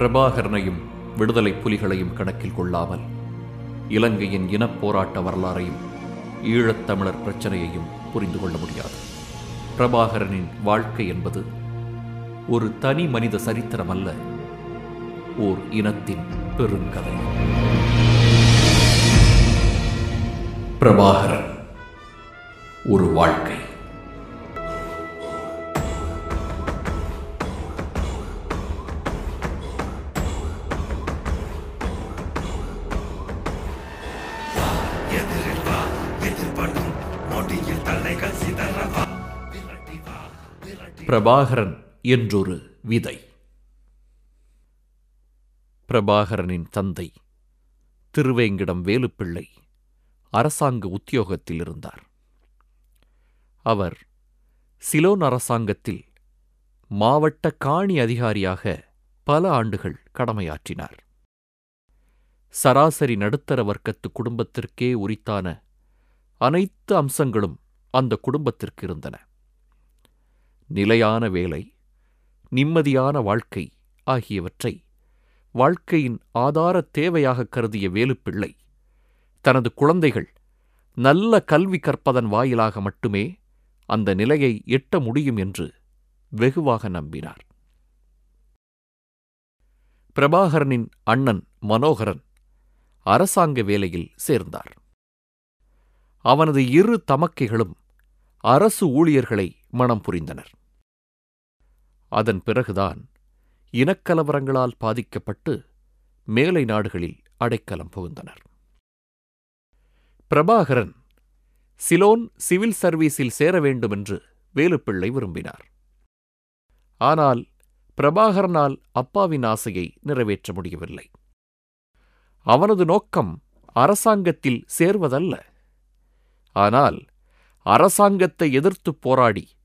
பிரபாகரனையும் விடுதலை புலிகளையும் கணக்கில் கொள்ளாமல் இலங்கையின் இனப் போராட்ட வரலாறையும் ஈழத்தமிழர் பிரச்சனையையும் புரிந்து கொள்ள முடியாது. பிரபாகரனின் வாழ்க்கை என்பது ஒரு தனி மனித சரித்திரம் அல்ல ஓர் இனத்தின் பெருங்கதை. பிரபாகரன் ஒரு வாழ்க்கை. பிரபாகரன் என்றொரு விதை. பிரபாகரனின் தந்தை திருவேங்கிடம் வேலுப்பிள்ளை அரசாங்க உத்தியோகத்தில் இருந்தார். அவர் சிலோன் அரசாங்கத்தில் மாவட்ட காணி அதிகாரியாக பல ஆண்டுகள் கடமையாற்றினார். சராசரி நடுத்தர வர்க்கத்து குடும்பத்திற்கே உரித்தான அனைத்து அம்சங்களும் அந்த குடும்பத்திற்கு இருந்தன. நிலையான வேலை நிம்மதியான வாழ்க்கை ஆகியவற்றை வாழ்க்கையின் ஆதார தேவையாக கருதிய வேலுப்பிள்ளை தனது குழந்தைகள் நல்ல கல்வி கற்பதன் வாயிலாக மட்டுமே அந்த நிலையை எட்ட முடியும் என்று வெகுவாக நம்பினார். பிரபாகரனின் அண்ணன் மனோகரன் அரசாங்க வேலையில் சேர்ந்தார். அவனது இரு தமக்கைகளும் அரசு ஊழியர்களை மணம் புரிந்தனர். அதன் பிறகுதான் இனக்கலவரங்களால் பாதிக்கப்பட்டு மேலை நாடுகளில் அடைக்கலம் புகுந்தனர். பிரபாகரன் சிலோன் சிவில் சர்வீஸில் சேர வேண்டுமென்று வேலுப்பிள்ளை விரும்பினார். ஆனால் பிரபாகரனால் அப்பாவின் ஆசையை நிறைவேற்ற முடியவில்லை. அவனது நோக்கம் அரசாங்கத்தில் சேர்வதல்ல. ஆனால் அரசாங்கத்தை எதிர்த்துப் போராடி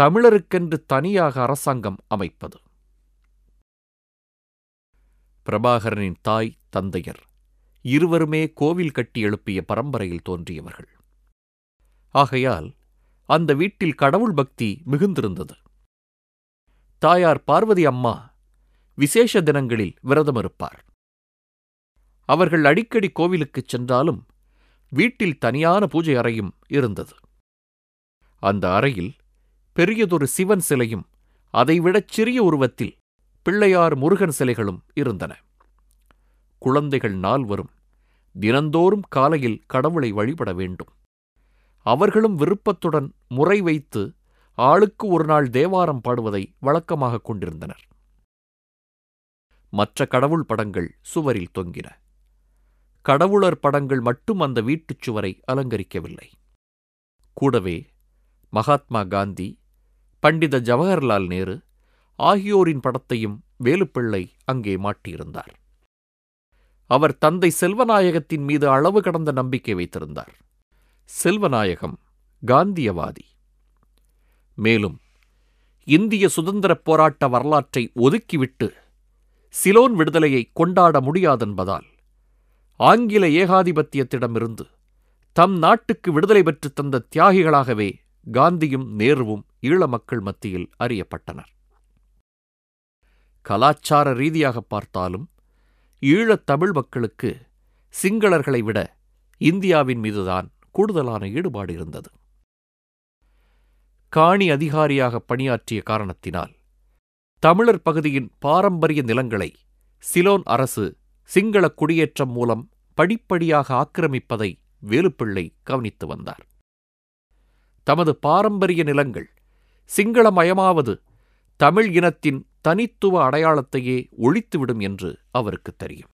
தமிழருக்கென்று தனியாக அரசாங்கம் அமைப்பது. பிரபாகரனின் தாய் தந்தையர் இருவருமே கோவில் கட்டி எழுப்பிய பரம்பரையில் தோன்றியவர்கள். ஆகையால் அந்த வீட்டில் கடவுள் பக்தி மிகுந்திருந்தது. தாயார் பார்வதி அம்மா விசேஷ தினங்களில் விரதமிருப்பார் அவர்கள் அடிக்கடி கோவிலுக்குச் சென்றாலும் வீட்டில் தனியான பூஜை அறையும் இருந்தது. அந்த அறையில் பெரியதொரு சிவன் சிலையும் அதைவிடச் சிறிய உருவத்தில் பிள்ளையார் முருகன் சிலைகளும் இருந்தன. குழந்தைகள் நால்வரும் தினந்தோறும் காலையில் கடவுளை வழிபட வேண்டும். அவர்களும் விருப்பத்துடன் முறை வைத்து ஆளுக்கு ஒரு நாள் தேவாரம் பாடுவதை வழக்கமாகக் கொண்டிருந்தனர். மற்ற கடவுள் படங்கள் சுவரில் தொங்கின. கடவுளர் படங்கள் மட்டும் அந்த வீட்டுச் சுவரை அலங்கரிக்கவில்லை. கூடவே மகாத்மா காந்தி பண்டித ஜவஹர்லால் நேரு ஆகியோரின் படத்தையும் வேலுப்பிள்ளை அங்கே மாட்டியிருந்தார். அவர் தந்தை செல்வநாயகத்தின் மீது அளவு கடந்த நம்பிக்கை வைத்திருந்தார். செல்வநாயகம் காந்தியவாதி. மேலும் இந்திய சுதந்திரப் போராட்ட வரலாற்றை ஒதுக்கிவிட்டு சிலோன் விடுதலையை கொண்டாட முடியாதென்பதால் ஆங்கில ஏகாதிபத்தியத்திடமிருந்து தம் நாட்டுக்கு விடுதலை பெற்றுத் தந்த தியாகிகளாகவே காந்தியும் நேருவும் ஈழ மக்கள் மத்தியில் அறியப்பட்டனர். கலாச்சார ரீதியாக பார்த்தாலும் ஈழத் தமிழ் மக்களுக்கு சிங்களர்களை விட இந்தியாவின் மீதுதான் கூடுதலான ஈடுபாடு இருந்தது. காணி அதிகாரியாக பணியாற்றிய காரணத்தினால் தமிழர் பகுதியின் பாரம்பரிய நிலங்களை சிலோன் அரசு சிங்கள குடியேற்றம் மூலம் படிப்படியாக ஆக்கிரமிப்பதை வேலுப்பிள்ளை கவனித்து வந்தார். தமது பாரம்பரிய நிலங்கள் சிங்களமயமாவது தமிழ் இனத்தின் தனித்துவ அடையாளத்தையே ஒழித்துவிடும் என்று அவருக்கு தெரியும்.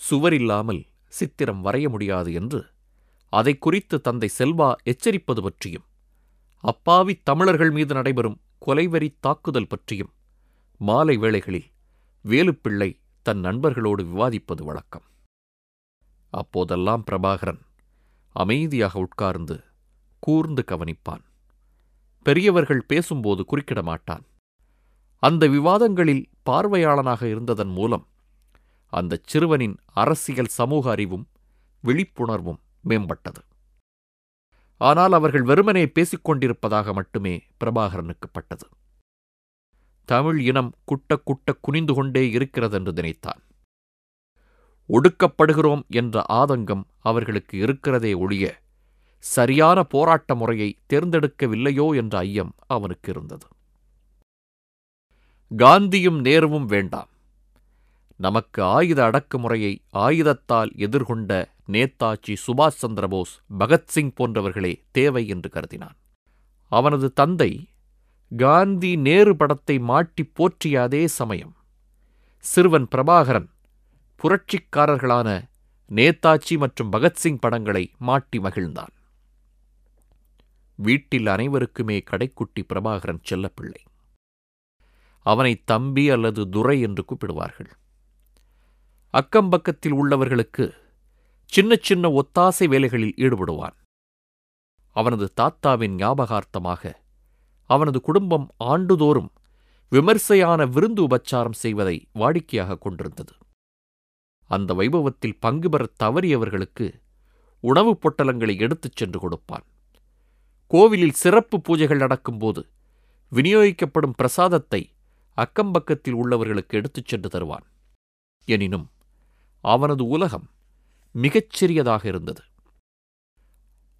சுவரில்லாமல் சித்திரம் வரைய முடியாது என்று அதை குறித்து தந்தை செல்வா எச்சரிப்பது பற்றியும் அப்பாவி தமிழர்கள் மீது நடைபெறும் கொலைவெறி தாக்குதல் பற்றியும் மாலை வேளைகளில் வேலுப்பிள்ளை தன் நண்பர்களோடு விவாதிப்பது வழக்கம். அப்போதெல்லாம் பிரபாகரன் அமைதியாக உட்கார்ந்து கூர்ந்து கவனிப்பான். பெரியவர்கள் பேசும்போது குறுக்கிட மாட்டான் அந்த விவாதங்களில் பார்வையாளனாக இருந்ததன் மூலம் அந்தச் சிறுவனின் அரசியல் சமூக அறிவும் விழிப்புணர்வும் மேம்பட்டது. ஆனால் அவர்கள் வெறுமனே பேசிக்கொண்டிருப்பதாக மட்டுமே பிரபாகரனுக்கு பட்டது. தமிழ் இனம் குட்ட குட்ட குனிந்து கொண்டே இருக்கிறதென்று நினைத்தான். ஒடுக்கப்படுகிறோம் என்ற ஆதங்கம் அவர்களுக்கு இருக்கிறதே ஒழிய சரியான போராட்ட முறையை தேர்ந்தெடுக்கவில்லையோ என்ற ஐயம் அவனுக்கு இருந்தது. காந்தியும் நேருவும் வேண்டாம். நமக்கு ஆயுத அடக்குமுறையை ஆயுதத்தால் எதிர்கொண்ட நேதாஜி சுபாஷ் சந்திரபோஸ் பகத்சிங் போன்றவர்களே தேவை என்று கருதினான். அவனது தந்தை காந்தி நேரு படத்தை மாட்டிப் போற்றிய அதே சமயம் சிறுவன் பிரபாகரன் புரட்சிக்காரர்களான நேதாஜி மற்றும் பகத்சிங் படங்களை மாட்டி மகிழ்ந்தான். வீட்டில் அனைவருக்குமே கடைக்குட்டி பிரபாகரன் செல்லப்பிள்ளை. அவனை தம்பி அல்லது துரை என்று கூப்பிடுவார்கள். அக்கம்பக்கத்தில் உள்ளவர்களுக்கு சின்ன சின்ன ஒத்தாசை வேலைகளில் ஈடுபடுவான். அவனது தாத்தாவின் ஞாபகார்த்தமாக அவனது குடும்பம் ஆண்டுதோறும் விமர்சையான விருந்து உபச்சாரம் செய்வதை வாடிக்கையாக கொண்டிருந்தது. அந்த வைபவத்தில் பங்கு பெறத் தவறியவர்களுக்கு உணவுப் பொட்டலங்களை எடுத்துச் சென்று கொடுப்பான். கோவிலில் சிறப்பு பூஜைகள் நடக்கும்போது விநியோகிக்கப்படும் பிரசாதத்தை அக்கம்பக்கத்தில் உள்ளவர்களுக்கு எடுத்துச் சென்று தருவான். எனினும் அவனது உலகம் மிகச்சிறியதாக இருந்தது.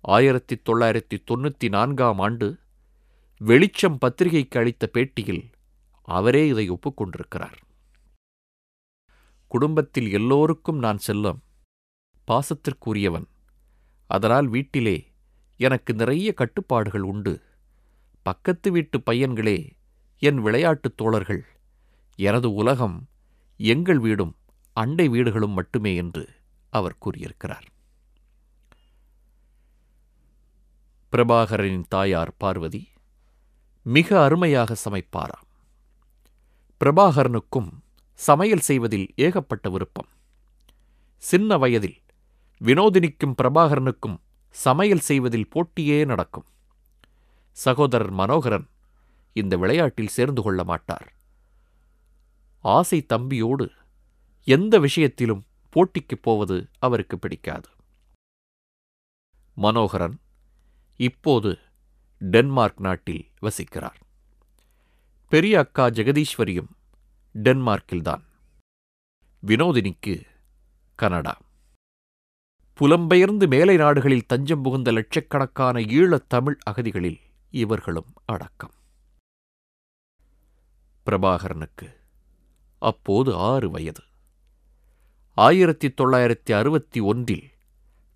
ஆயிரத்தி தொள்ளாயிரத்தி தொண்ணூற்றி நான்காம் ஆண்டு வெளிச்சம் பத்திரிகைக்கு அளித்த பேட்டியில் அவரே இதை ஒப்புக்கொண்டிருக்கிறார் குடும்பத்தில் எல்லோருக்கும் நான் செல்லம் பாசத்திற்குரியவன். அதனால் வீட்டிலே எனக்கு நிறைய கட்டுப்பாடுகள் உண்டு. பக்கத்து வீட்டு பையன்களே என் விளையாட்டுத் தோழர்கள் எனது உலகம் எங்கள் வீடும் அண்டை வீடுகளும் மட்டுமே என்று அவர் கூறியிருக்கிறார். பிரபாகரனின் தாயார் பார்வதி மிக அருமையாக சமைப்பாராம். பிரபாகரனுக்கும் சமையல் செய்வதில் ஏகப்பட்ட விருப்பம். சின்ன வயதில் வினோதினிக்கும் பிரபாகரனுக்கும் சமையல் செய்வதில் போட்டியே நடக்கும். சகோதரர் மனோகரன் இந்த விளையாட்டில் சேர்ந்து கொள்ள மாட்டார். ஆசை தம்பியோடு எந்த விஷயத்திலும் போட்டிக்குப் போவது அவருக்கு பிடிக்காது. மனோகரன் இப்போது டென்மார்க் நாட்டில் வசிக்கிறார். பெரிய அக்கா ஜெகதீஸ்வரியும் டென்மார்க்கில்தான். வினோதினிக்கு கனடா. புலம்பெயர்ந்து மேலை நாடுகளில் தஞ்சம் புகுந்த லட்சக்கணக்கான ஈழத் தமிழ் அகதிகளில் இவர்களும் அடக்கம். பிரபாகரனுக்கு அப்போது ஆறு வயது. ஆயிரத்தி தொள்ளாயிரத்தி அறுபத்தி ஒன்றில்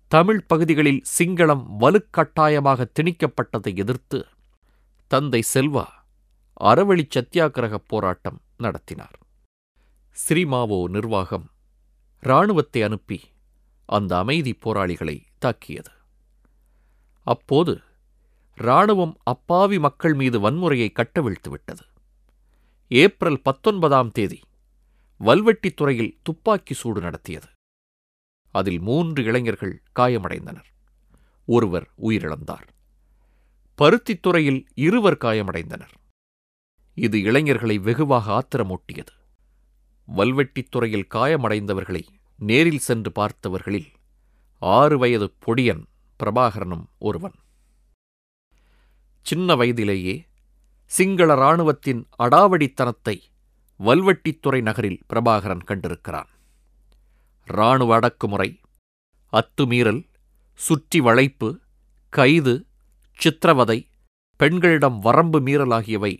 தமிழ் பகுதிகளில் சிங்களம் வலுக்கட்டாயமாக திணிக்கப்பட்டதை எதிர்த்து தந்தை செல்வா அறவழி சத்தியாகிரக போராட்டம் நடத்தினார். ஸ்ரீமாவோ நிர்வாகம் இராணுவத்தை அனுப்பி அந்த அமைதி போராளிகளை தாக்கியது. அப்போது இராணுவம் அப்பாவி மக்கள் மீது வன்முறையை கட்டவிழ்த்துவிட்டது ஏப்ரல் பத்தொன்பதாம் தேதி வல்வெட்டித்துறையில் துப்பாக்கி சூடு நடத்தியது. அதில் மூன்று இளைஞர்கள் காயமடைந்தனர். ஒருவர் உயிரிழந்தார். பருத்தித்துறையில் இருவர் காயமடைந்தனர். இது இளைஞர்களை வெகுவாக ஆத்திரமூட்டியது. வல்வெட்டித்துறையில் காயமடைந்தவர்களை நேரில் சென்று பார்த்தவர்களில் ஆறு வயது பொடியன் பிரபாகரனும் ஒருவன். சின்ன வயதிலேயே சிங்கள இராணுவத்தின் அடாவடித்தனத்தை வல்வெட்டித்துறை நகரில் பிரபாகரன் கண்டிருக்கிறான். இராணுவ அடக்குமுறை அத்துமீறல் சுற்றி வளைப்பு கைது சித்திரவதை பெண்களிடம் வரம்பு மீறல் ஆகியவை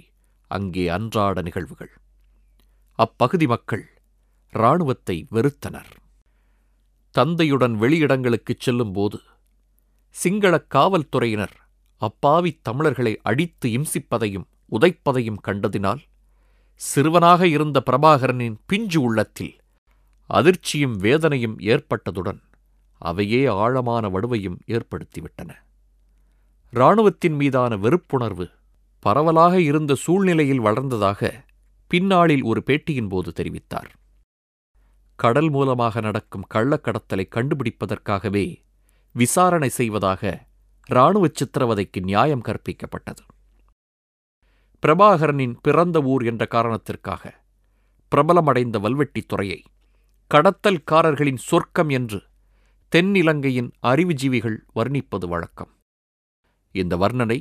அங்கே அன்றாட நிகழ்வுகள். அப்பகுதி மக்கள் இராணுவத்தை வெறுத்தனர். தந்தையுடன் வெளியிடங்களுக்குச் செல்லும்போது சிங்களக் காவல்துறையினர் அப்பாவித் தமிழர்களை அடித்து இம்சிப்பதையும் உதைப்பதையும் கண்டதினால் சிறுவனாக இருந்த பிரபாகரனின் பிஞ்சு உள்ளத்தில் அதிர்ச்சியும் வேதனையும் ஏற்பட்டதுடன் அவையே ஆழமான வடுவையும் ஏற்படுத்திவிட்டன. இராணுவத்தின் மீதான வெறுப்புணர்வு பரவலாக இருந்த சூழ்நிலையில் வளர்ந்ததாக பின்னாளில் ஒரு பேட்டியின் போது தெரிவித்தார். கடல் மூலமாக நடக்கும் கள்ளக்கடத்தலை கண்டுபிடிப்பதற்காகவே விசாரணை செய்வதாக இராணுவ சித்திரவதைக்கு நியாயம் கற்பிக்கப்பட்டது. பிரபாகரனின் பிறந்த ஊர் என்ற காரணத்திற்காக பிரபலமடைந்த வல்வெட்டித்துறையை கடத்தல்காரர்களின் சொர்க்கம் என்று தென்னிலங்கையின் அறிவுஜீவிகள் வர்ணிப்பது வழக்கம். இந்த வர்ணனை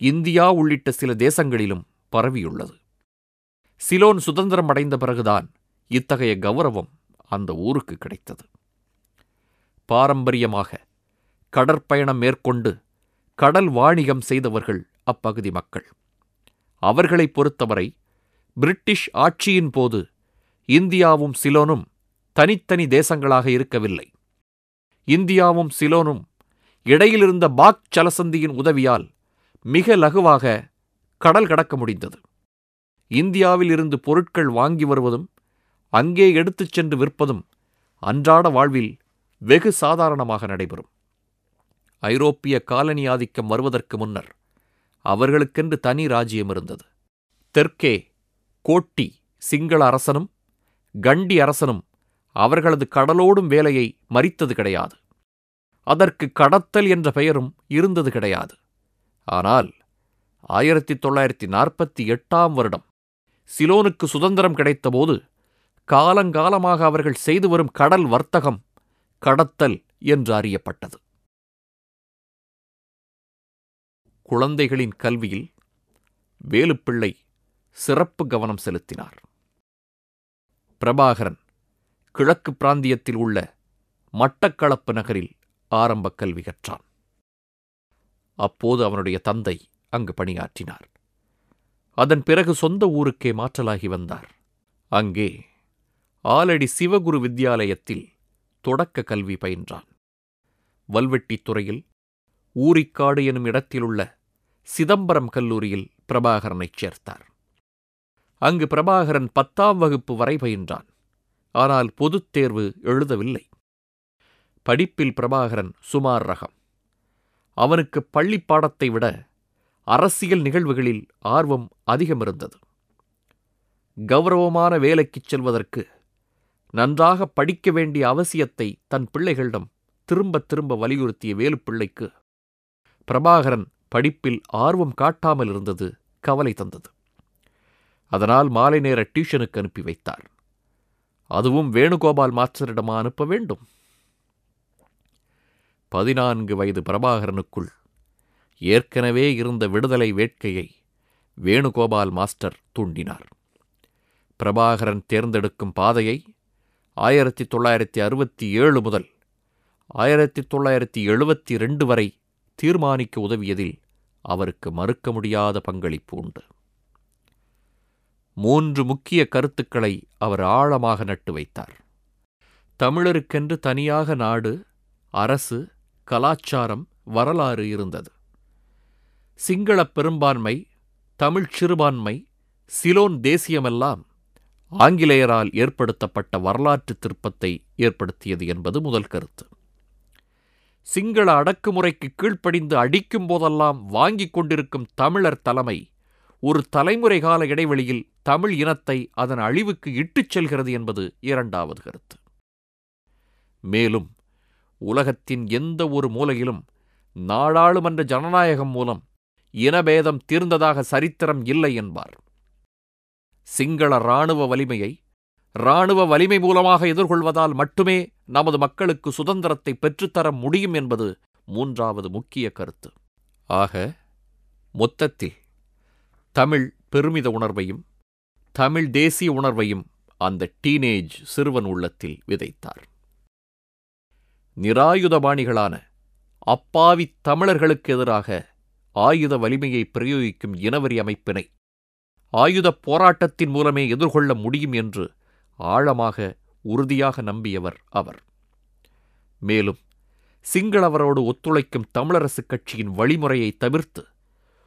இந்தியா உள்ளிட்ட சில தேசங்களிலும் பரவியுள்ளது. சிலோன் சுதந்திரம் அடைந்த பிறகுதான் இத்தகைய கௌரவம் அந்த ஊருக்கு கிடைத்தது. பாரம்பரியமாக கடற்பயணம் மேற்கொண்டு கடல் வாணிகம் செய்தவர்கள் அப்பகுதி மக்கள். அவர்களைப் பொறுத்தவரை பிரிட்டிஷ் ஆட்சியின் போது இந்தியாவும் சிலோனும் தனித்தனி தேசங்களாக இருக்கவில்லை. இந்தியாவும் சிலோனும் இடையிலிருந்த பாக் சலசந்தியின் உதவியால் மிக லகுவாக கடல் கடக்க முடிந்தது. இந்தியாவில் இருந்து பொருட்கள் வாங்கி வருவதும் அங்கே எடுத்துச் சென்று விற்பதும் அன்றாட வாழ்வில் வெகு சாதாரணமாக நடைபெறும். ஐரோப்பிய காலனி ஆதிக்கம் வருவதற்கு முன்னர் அவர்களுக்கென்று தனி ராஜ்யம் இருந்தது. தெற்கே கோட்டி சிங்கள அரசனும் கண்டி அரசனும் அவர்களது கடலோடும் வேலையை மறித்தது கிடையாது. அதற்கு கடத்தல் என்ற பெயரும் இருந்தது கிடையாது. ஆனால் ஆயிரத்தி தொள்ளாயிரத்தி நாற்பத்தி எட்டாம் வருடம் சிலோனுக்கு சுதந்திரம் கிடைத்தபோது காலங்காலமாக அவர்கள் செய்து வரும் கடல் வர்த்தகம் கடத்தல் என்று அறியப்பட்டது. குழந்தைகளின் கல்வியில் வேலுப்பிள்ளை சிறப்பு கவனம் செலுத்தினார். பிரபாகரன் கிழக்கு பிராந்தியத்தில் உள்ள மட்டக்களப்பு நகரில் ஆரம்பக் கல்வி கற்றான். அப்போது அவனுடைய தந்தை அங்கு பணியாற்றினார். அதன் பிறகு சொந்த ஊருக்கே மாற்றலாகி வந்தார். அங்கே ஆலடி சிவகுரு வித்யாலயத்தில் தொடக்க கல்வி பயின்றான். வல்வெட்டித்துறையில் ஊரிக்காடு எனும் இடத்திலுள்ள சிதம்பரம் கல்லூரியில் பிரபாகரனைச் சேர்த்தார். அங்கு பிரபாகரன் பத்தாம் வகுப்பு வரை பயின்றான். ஆனால் பொதுத் தேர்வு எழுதவில்லை. படிப்பில் பிரபாகரன் சுமார் ரகம். அவனுக்கு பள்ளி பாடத்தை விட அரசியல் நிகழ்வுகளில் ஆர்வம் அதிகமிருந்தது. கௌரவமான வேலைக்குச் செல்வதற்கு நன்றாக படிக்க வேண்டிய அவசியத்தை தன் பிள்ளைகளிடம் திரும்ப திரும்ப வலியுறுத்திய வேலுப்பிள்ளைக்கு பிரபாகரன் படிப்பில் ஆர்வம் காட்டாமல் இருந்தது கவலை தந்தது. அதனால் மாலை நேர டியூஷனுக்கு அனுப்பி வைத்தார். அதுவும் வேணுகோபால் மாஸ்டரிடமா அனுப்ப வேண்டும். பதினான்கு வயது பிரபாகரனுக்குள் ஏற்கனவே இருந்த விடுதலை வேட்கையை வேணுகோபால் மாஸ்டர் தூண்டினார். பிரபாகரன் தேர்ந்தெடுக்கும் பாதையை ஆயிரத்தி தொள்ளாயிரத்தி அறுபத்தி ஏழு முதல் ஆயிரத்தி தொள்ளாயிரத்தி எழுபத்தி ரெண்டு வரை தீர்மானிக்க உதவியதில் அவருக்கு மறுக்க முடியாத பங்களிப்பு உண்டு. மூன்று முக்கிய கருத்துக்களை அவர் ஆழமாக நட்டு வைத்தார். தமிழருக்கென்று தனியாக நாடு அரசு கலாச்சாரம் வரலாறு இருந்தது. சிங்களப் பெரும்பான்மை தமிழ்ச் சிறுபான்மை சிலோன் தேசியமெல்லாம் ஆங்கிலேயரால் ஏற்படுத்தப்பட்ட வரலாற்று திருப்பத்தை ஏற்படுத்தியது என்பது முதல் கருத்து. சிங்கள அடக்குமுறைக்கு கீழ்ப்படிந்து அடிக்கும் போதெல்லாம் வாங்கிக் கொண்டிருக்கும் தமிழர் தலைமை ஒரு தலைமுறை கால இடைவெளியில் தமிழ் இனத்தை அதன் அழிவுக்கு இட்டுச் செல்கிறது என்பது இரண்டாவது கருத்து. மேலும் உலகத்தின் எந்த ஒரு மூலையிலும் நாடாளுமன்ற ஜனநாயகம் மூலம் இனபேதம் தீர்ந்ததாக சரித்திரம் இல்லை என்பார். சிங்கள இராணுவ வலிமையை இராணுவ வலிமை மூலமாக எதிர்கொள்வதால் மட்டுமே நமது மக்களுக்கு சுதந்திரத்தை பெற்றுத்தர முடியும் என்பது மூன்றாவது முக்கிய கருத்து. ஆக மொத்தத்தில் தமிழ் பெருமித உணர்வையும் தமிழ் தேசிய உணர்வையும் அந்த டீனேஜ் சிறுவன் உள்ளத்தில் விதைத்தார். நிராயுதபாணிகளான அப்பாவி தமிழர்களுக்கு எதிராக ஆயுத வலிமையை பிரயோகிக்கும் இனவரி அமைப்பினை ஆயுதப் போராட்டத்தின் மூலமே எதிர்கொள்ள முடியும் என்று ஆழமாக உறுதியாக நம்பியவர் அவர். மேலும் சிங்களவரோடு ஒத்துழைக்கும் தமிழரசுக் கட்சியின் வழிமுறையை தவிர்த்து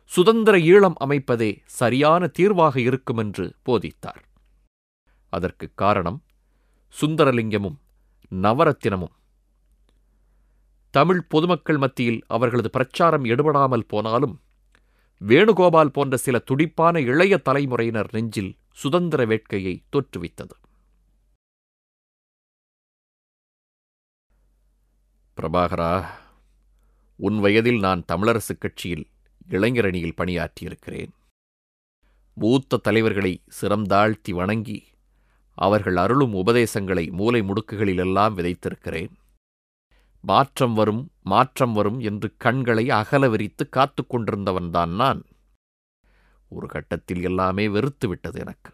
சுதந்திர ஈழம் அமைப்பதே சரியான தீர்வாக இருக்கும் என்று போதித்தார். அதற்கு காரணம் சுந்தரலிங்கமும் நவரத்தினமும். தமிழ் பொதுமக்கள் மத்தியில் அவர்களது பிரச்சாரம் எடுபடாமல் போனாலும் வேணுகோபால் போன்ற சில துடிப்பான இளைய தலைமுறையினர் நெஞ்சில் சுதந்திர வேட்கையை தோற்றுவித்தது. பிரபாகரா உன் வயதில் நான் தமிழரசுக் கட்சியில் இளைஞரணியில் பணியாற்றியிருக்கிறேன். மூத்த தலைவர்களை சிறந்தாழ்த்தி வணங்கி அவர்கள் அருளும் உபதேசங்களை மூலை முடுக்குகளிலெல்லாம் விதைத்திருக்கிறேன். மாற்றம் வரும் மாற்றம் வரும் என்று கண்களை அகல விரித்து காத்து கொண்டிருந்தவன்தான் நான். ஒரு கட்டத்தில் எல்லாமே வெறுத்து விட்டது எனக்கு.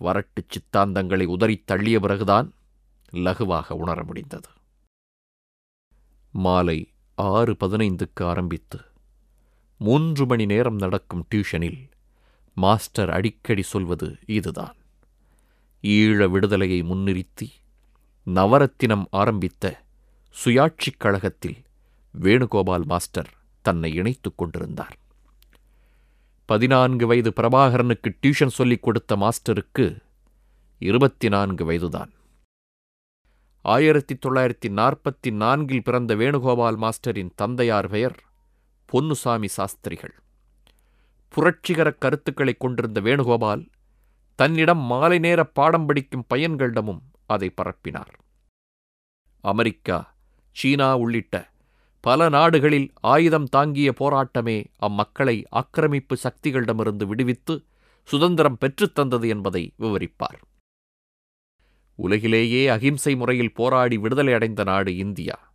வரட்டுச் சித்தாந்தங்களை உதறித் தள்ளிய பிறகுதான் லகுவாக உணர முடிந்தது. மாலை ஆறு பதினைந்துக்கு ஆரம்பித்து மூன்று மணி நேரம் நடக்கும் டியூஷனில் மாஸ்டர் அடிக்கடி சொல்வது இதுதான். ஈழ விடுதலையை முன்னிறுத்தி நவரத்தினம் ஆரம்பித்த சுயாட்சிக் கழகத்தில் வேணுகோபால் மாஸ்டர் தன்னை இணைத்துக் கொண்டிருந்தார். பதினான்கு வயது பிரபாகரனுக்கு டியூஷன் சொல்லிக் கொடுத்த மாஸ்டருக்கு இருபத்தி நான்கு வயதுதான். ஆயிரத்தி தொள்ளாயிரத்தி நாற்பத்தி நான்கில் பிறந்த வேணுகோபால் மாஸ்டரின் தந்தையார் பெயர் பொன்னுசாமி சாஸ்திரிகள். புரட்சிகர கருத்துக்களை கொண்டிருந்த வேணுகோபால் தன்னிடம் மாலை நேர பாடம் படிக்கும் பையன்களிடமும் அதை பரப்பினார். அமெரிக்கா சீனா உள்ளிட்ட பல நாடுகளில் ஆயுதம் தாங்கிய போராட்டமே அம்மக்களை ஆக்கிரமிப்பு சக்திகளிடமிருந்து விடுவித்து சுதந்திரம் பெற்றுத்தந்தது என்பதை விவரிப்பார். உலகிலேயே அகிம்சை முறையில் போராடி விடுதலை அடைந்த நாடு இந்தியா.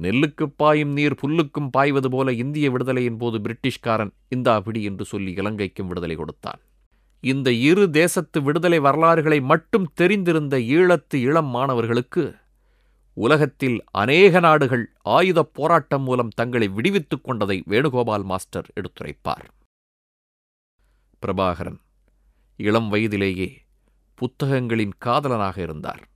நெல்லுக்குப் பாயும் நீர் புல்லுக்கும் பாய்வது போல இந்திய விடுதலையின் போது பிரிட்டிஷ்காரன் இந்தா பிடி என்று சொல்லி இலங்கைக்கும் விடுதலை கொடுத்தான். இந்த இரு தேசத்து விடுதலை வரலாறுகளை மட்டும் தெரிந்திருந்த ஈழத்து இளம் மாணவர்களுக்கு உலகத்தில் அநேக நாடுகள் ஆயுதப் போராட்டம் மூலம் தங்களை விடுவித்துக் கொண்டதை வேணுகோபால் மாஸ்டர் எடுத்துரைப்பார். பிரபாகரன் இளம் வயதிலேயே புத்தகங்களின் காதலனாக இருந்தார்.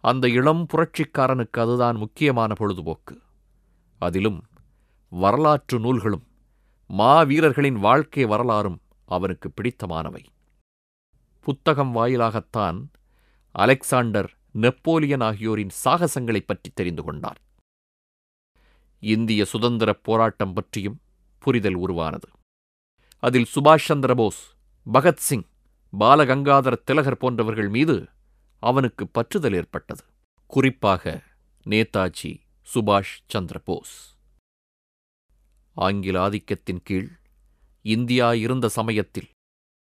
அந்த இளம் புரட்சிக்காரனுக்கு அதுதான் முக்கியமான பொழுதுபோக்கு. அதிலும் வரலாற்று நூல்களும் மாவீரர்களின் வாழ்க்கை வரலாறும் அவனுக்கு பிடித்தமானவை. புத்தகம் வாயிலாகத்தான் அலெக்சாண்டர் நெப்போலியன் ஆகியோரின் சாகசங்களைப் பற்றி தெரிந்து கொண்டார். இந்திய சுதந்திரப் போராட்டம் பற்றியும் புரிதல் உருவானது. அதில் சுபாஷ் சந்திர போஸ் பகத்சிங் பாலகங்காதர திலகர் போன்றவர்கள் மீது அவனுக்கு பற்றுதல் ஏற்பட்டது. குறிப்பாக நேதாஜி சுபாஷ் சந்திர போஸ். ஆங்கில ஆதிக்கத்தின் கீழ் இந்தியா இருந்த சமயத்தில்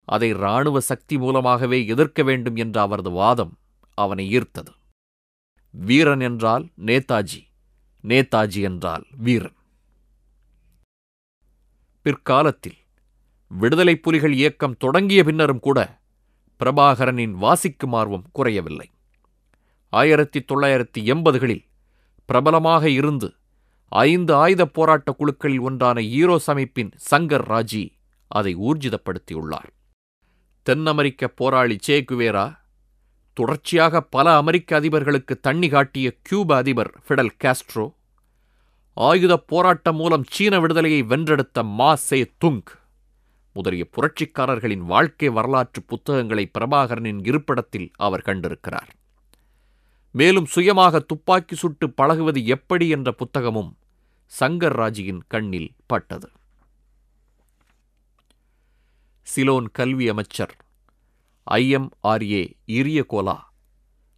அதை இராணுவ சக்தி மூலமாகவே எதிர்க்க வேண்டும் என்ற அவரது வாதம் அவனை ஈர்த்தது. வீரன் என்றால் நேதாஜி நேதாஜி என்றால் வீரன். பிற்காலத்தில் விடுதலைப் புலிகள் இயக்கம் தொடங்கிய பின்னரும் கூட பிரபாகரனின் வாசிக்கும் ஆர்வம் குறையவில்லை. ஆயிரத்தி தொள்ளாயிரத்தி எண்பதுகளில் பிரபலமாக இருந்து ஐந்து ஆயுதப் போராட்ட குழுக்களில் ஒன்றான ஈரோஸ் அமைப்பின் சங்கர் ராஜி அதை ஊர்ஜிதப்படுத்தியுள்ளார். தென் அமெரிக்க போராளி சே குவேரா தொடர்ச்சியாக பல அமெரிக்க அதிபர்களுக்கு தண்ணி காட்டிய கியூப அதிபர் ஃபிடல் காஸ்ட்ரோ ஆயுதப் போராட்டம் மூலம் சீன விடுதலையை வென்றெடுத்த மா சே துங் முதலிய புரட்சிக்காரர்களின் வாழ்க்கை வரலாற்று புத்தகங்களை பிரபாகரனின் இருப்பிடத்தில் அவர் கண்டிருக்கிறார். மேலும் சுயமாக துப்பாக்கி சுட்டு பழகுவது எப்படி என்ற புத்தகமும் சங்கர் ராஜியின் கண்ணில் பட்டது. சிலோன் கல்வி அமைச்சர் ஐஎம்ஆர்ஏ இரியகோலா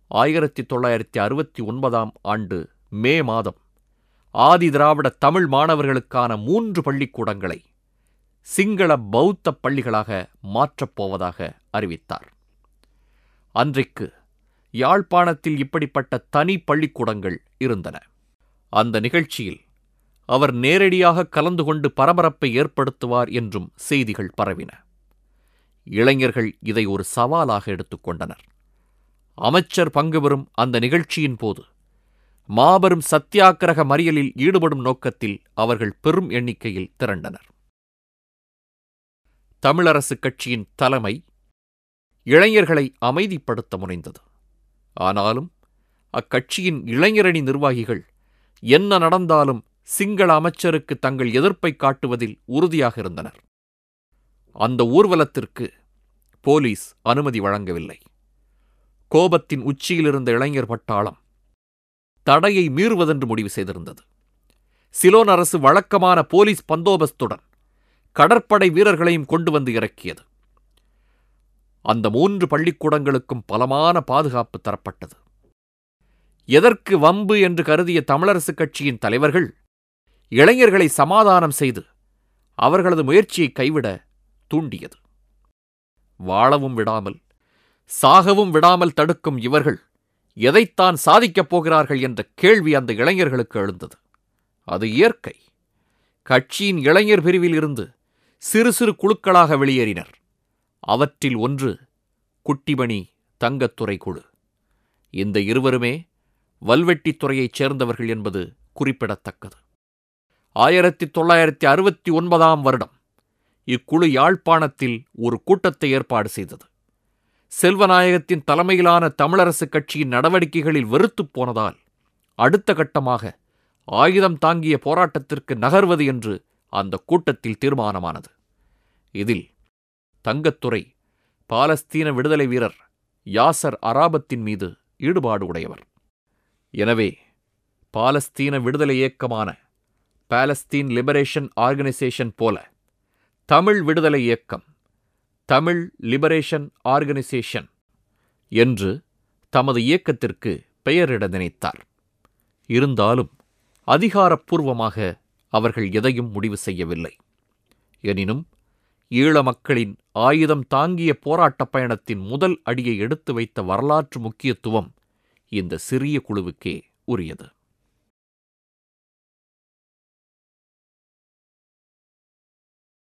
ஆயிரத்தி தொள்ளாயிரத்தி அறுபத்தி ஒன்பதாம் ஆண்டு மே மாதம் ஆதி திராவிட தமிழ் மாணவர்களுக்கான மூன்று பள்ளிக்கூடங்களை சிங்கள பௌத்த பள்ளிகளாக மாற்றப் போவதாக அறிவித்தார். அன்றைக்கு யாழ்ப்பாணத்தில் இப்படிப்பட்ட தனி பள்ளிக்கூடங்கள் இருந்தன. அந்த நிகழ்ச்சியில் அவர் நேரடியாக கலந்து கொண்டு பரபரப்பை ஏற்படுத்துவார் என்றும் செய்திகள் பரவின. இளைஞர்கள் இதை ஒரு சவாலாக எடுத்துக்கொண்டனர். அமைச்சர் பங்கு பெறும் அந்த நிகழ்ச்சியின் போது மாபெரும் சத்தியாகிரக மறியலில் ஈடுபடும் நோக்கத்தில் அவர்கள் பெரும் எண்ணிக்கையில் திரண்டனர். தமிழரசுக் கட்சியின் தலைமை இளைஞர்களை அமைதிப்படுத்த முனைந்தது. ஆனாலும் அக்கட்சியின் இளைஞரணி நிர்வாகிகள் என்ன நடந்தாலும் சிங்கள அமைச்சருக்கு தங்கள் எதிர்ப்பை காட்டுவதில் உறுதியாக இருந்தனர். அந்த ஊர்வலத்திற்கு போலீஸ் அனுமதி வழங்கவில்லை. கோபத்தின் உச்சியிலிருந்த இளைஞர் பட்டாளம் தடையை மீறுவதென்று முடிவு செய்திருந்தது. சிலோன் அரசு வழக்கமான போலீஸ் பந்தோபஸ்துடன் கடற்படை வீரர்களையும் கொண்டு வந்து இறக்கியது. அந்த மூன்று பள்ளிக்கூடங்களுக்கும் பலமான பாதுகாப்பு தரப்பட்டது. எதற்கு வம்பு என்று கருதிய தமிழரசுக் கட்சியின் தலைவர்கள் இளைஞர்களை சமாதானம் செய்து அவர்களது முயற்சியை கைவிட தூண்டியது. வாழவும் விடாமல் சாகவும் விடாமல் தடுக்கும் இவர்கள் எதைத்தான் சாதிக்கப் போகிறார்கள் என்ற கேள்வி அந்த இளைஞர்களுக்கு எழுந்தது. அது இயற்கை. கட்சியின் இளைஞர் பிரிவில் இருந்து சிறு சிறு குழுக்களாக வெளியேறினர். அவற்றில் ஒன்று குட்டிமணி தங்கத்துறை குழு. இந்த இருவருமே வல்வெட்டித்துறையைச் சேர்ந்தவர்கள் என்பது குறிப்பிடத்தக்கது. ஆயிரத்தி தொள்ளாயிரத்தி அறுபத்தி ஒன்பதாம் வருடம் இக்குழு யாழ்ப்பாணத்தில் ஒரு கூட்டத்தை ஏற்பாடு செய்தது. செல்வநாயகத்தின் தலைமையிலான தமிழரசுக் கட்சியின் நடவடிக்கைகளில் வெறுத்துப் போனதால் அடுத்த கட்டமாக ஆயுதம் தாங்கிய போராட்டத்திற்கு நகர்வது என்று அந்த கூட்டத்தில் தீர்மானமானது. இதில் தங்கத்துறை பாலஸ்தீன விடுதலை வீரர் யாசர் அராபத்தின் மீது ஈடுபாடு உடையவர். எனவே பாலஸ்தீன விடுதலை இயக்கமான பாலஸ்தீன் லிபரேஷன் ஆர்கனைசேஷன் போல தமிழ் விடுதலை இயக்கம் தமிழ் லிபரேஷன் ஆர்கனைசேஷன் என்று தமது இயக்கத்திற்கு பெயரிட நினைத்தார். இருந்தாலும் அதிகாரப்பூர்வமாக அவர்கள் எதையும் முடிவு செய்யவில்லை. எனினும் ஈழ மக்களின் ஆயுதம் தாங்கிய போராட்டப் பயணத்தின் முதல் அடியை எடுத்து வைத்த வரலாற்று முக்கியத்துவம் இந்த சிறிய குழுவுக்கே உரியது.